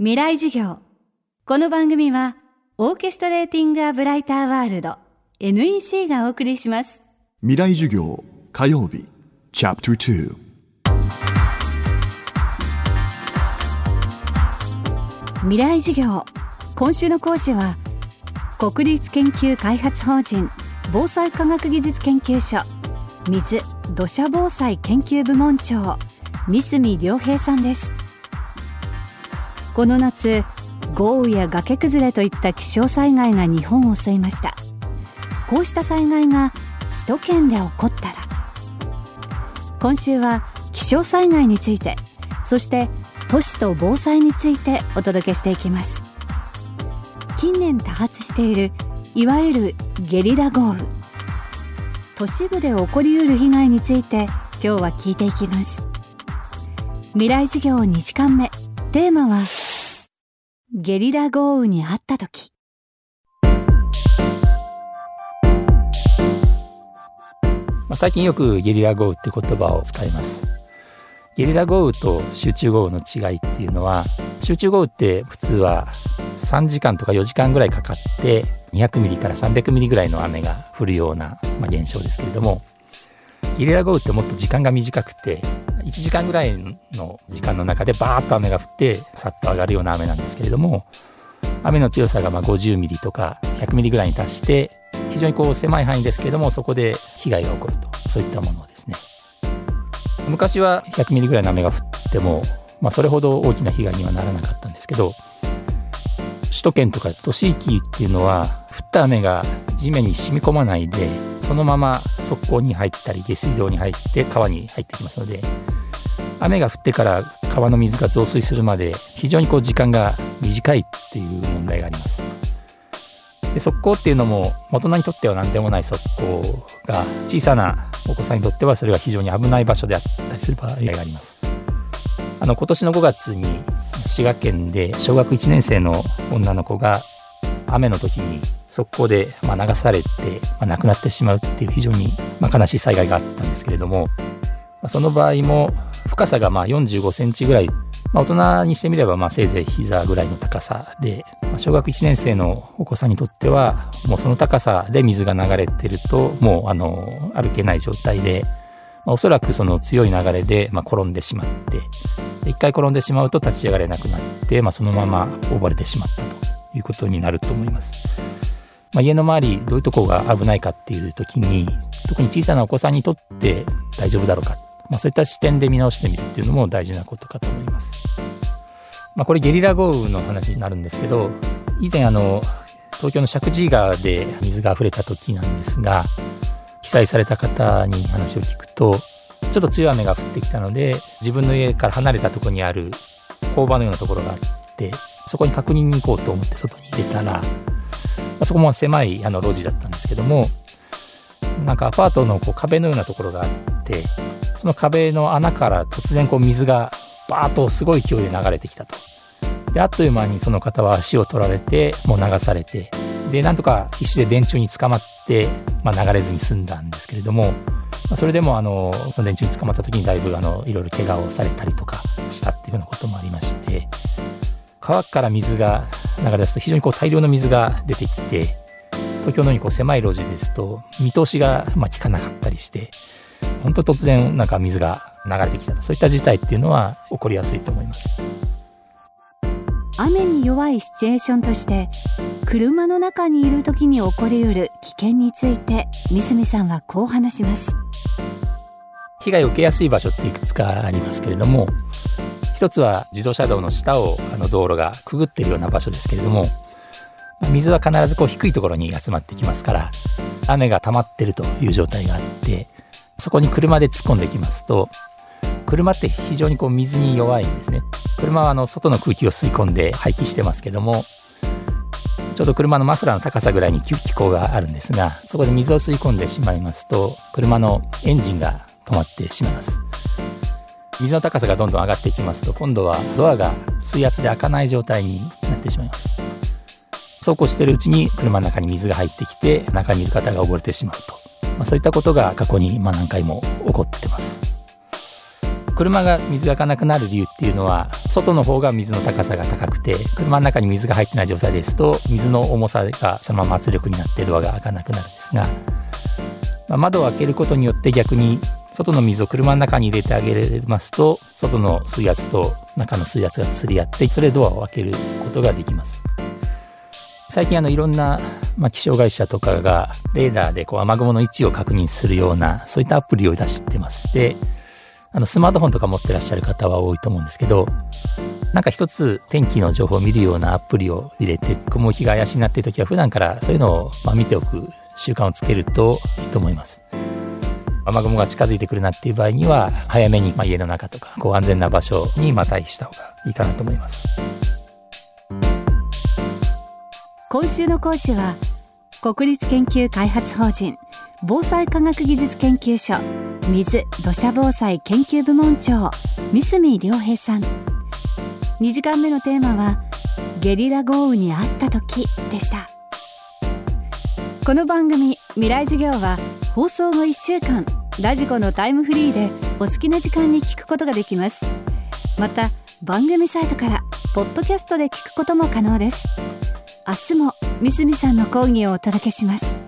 未来授業。この番組はオーケストレーティング・ア・ブライター・ワールド NEC がお送りします。未来授業火曜日チャプター未来授業。今週の講師は国立研究開発法人防災科学技術研究所水土砂防災研究部門長三角良平さんですこの夏豪雨や崖崩れといった気象災害が日本を襲いました。こうした災害が首都圏で起こったら。今週は気象災害についてそして都市と防災についてお届けしていきます。近年多発しているいわゆるゲリラ豪雨。都市部で起こりうる被害について今日は聞いていきます。未来授業2時間目。テーマはゲリラ豪雨にあった時。まあ、最近よくゲリラ豪雨って言葉を使います。ゲリラ豪雨と集中豪雨の違いっていうのは集中豪雨って普通は3時間とか4時間ぐらいかかって200ミリから300ミリぐらいの雨が降るような、まあ、現象ですけれどもゲリラ豪雨ってもっと時間が短くて1時間ぐらいの時間の中でバーッと雨が降ってさっと上がるような雨なんですけれども雨の強さがまあ50ミリとか100ミリぐらいに達して非常にこう狭い範囲ですけれどもそこで被害が起こると。そういったものですね。昔は100ミリぐらいの雨が降っても、まあ、それほど大きな被害にはならなかったんですけど首都圏とか都市域っていうのは降った雨が地面に染み込まないでそのまま側溝に入ったり下水道に入って川に入ってきますので雨が降ってから川の水が増水するまで非常にこう時間が短いっていう問題があります。で側溝っていうのも大人にとっては何でもない側溝が小さなお子さんにとってはそれが非常に危ない場所であったりする場合があります。あの今年の5月に滋賀県で小学1年生の女の子が雨の時に側溝でま流されて、ま亡くなってしまうっていう非常にま悲しい災害があったんですけれどもその場合も深さがま45センチぐらい、まあ、大人にしてみればませいぜい膝ぐらいの高さで、ま、小学1年生のお子さんにとってはもうその高さで水が流れてるともうあの歩けない状態で、ま、おそらくその強い流れでま転んでしまって一回転んでしまうと立ち上がれなくなって、まあ、そのまま溺れてしまったということになると思います。まあ、家の周りどういうとこが危ないかっていう時に特に小さなお子さんにとって大丈夫だろうかまあ、そういった視点で見直してみるっていうのも大事なことかと思います。まあ、これゲリラ豪雨の話になるんですけど以前あの東京の石神井川で水が溢れた時なんですが被災された方に話を聞くとちょっと強い雨が降ってきたので自分の家から離れたとこにある工場のようなところがあってそこに確認に行こうと思って外に出たらあそこも狭いあの路地だったんですけどもなんかアパートのこう壁のようなところがあってその壁の穴から突然こう水がバーッとすごい勢いで流れてきたと。で、あっという間にその方は足を取られて、もう流されて、で、なんとか必死で電柱に捕まって、まあ、流れずに済んだんですけれども、まあ、それでもあの、その電柱に捕まった時にだいぶあの、いろいろ怪我をされたりとかしたっていうようなこともありまして、川から水が流れ出すと非常にこう大量の水が出てきて、東京のようにこう狭い路地ですと見通しがまあ効かなかったりして、本当突然なんか水が流れてきたそういった事態っていうのは起こりやすいと思います。雨に弱いシチュエーションとして車の中にいる時に起こりうる危険について三角さんはこう話します。被害を受けやすい場所っていくつかありますけれども一つは自動車道の下をあの道路がくぐっているような場所ですけれども水は必ずこう低いところに集まってきますから雨が溜まってるという状態があってそこに車で突っ込んできますと車って非常にこう水に弱いんですね。車はあの外の空気を吸い込んで排気してますけどもちょうど車のマフラーの高さぐらいに気候があるんですがそこで水を吸い込んでしまいますと車のエンジンが止まってしまいます。水の高さがどんどん上がっていきますと今度はドアが水圧で開かない状態になってしまいます。走行しているうちに車の中に水が入ってきて中にいる方が溺れてしまうと。まあ、そういったことが過去にま何回も起こってます。車が水が開かなくなる理由っていうのは外の方が水の高さが高くて車の中に水が入ってない状態ですと水の重さがそのまま圧力になってドアが開かなくなるんですが、まあ、窓を開けることによって逆に外の水を車の中に入れてあげれますと外の水圧と中の水圧が釣り合ってそれでドアを開けることができます。最近あのいろんな、まあ、気象会社とかがレーダーでこう雨雲の位置を確認するようなそういったアプリを出してます。であのスマートフォンとか持ってらっしゃる方は多いと思うんですけどなんか一つ天気の情報を見るようなアプリを入れて雲行きが怪しいなっていう時は普段からそういうのをま見ておく習慣をつけるといいと思います。雨雲が近づいてくるなっていう場合には早めにまあ家の中とかこう安全な場所にまあ退避した方がいいかなと思います。今週の講師は国立研究開発法人防災科学技術研究所水土砂防災研究部門長三角良平さん。2時間目のテーマはゲリラ豪雨にあった時でした。この番組未来授業は放送後1週間ラジコのタイムフリーでお好きな時間に聞くことができます。また番組サイトからポッドキャストで聞くことも可能です。明日も三角さんの講義をお届けします。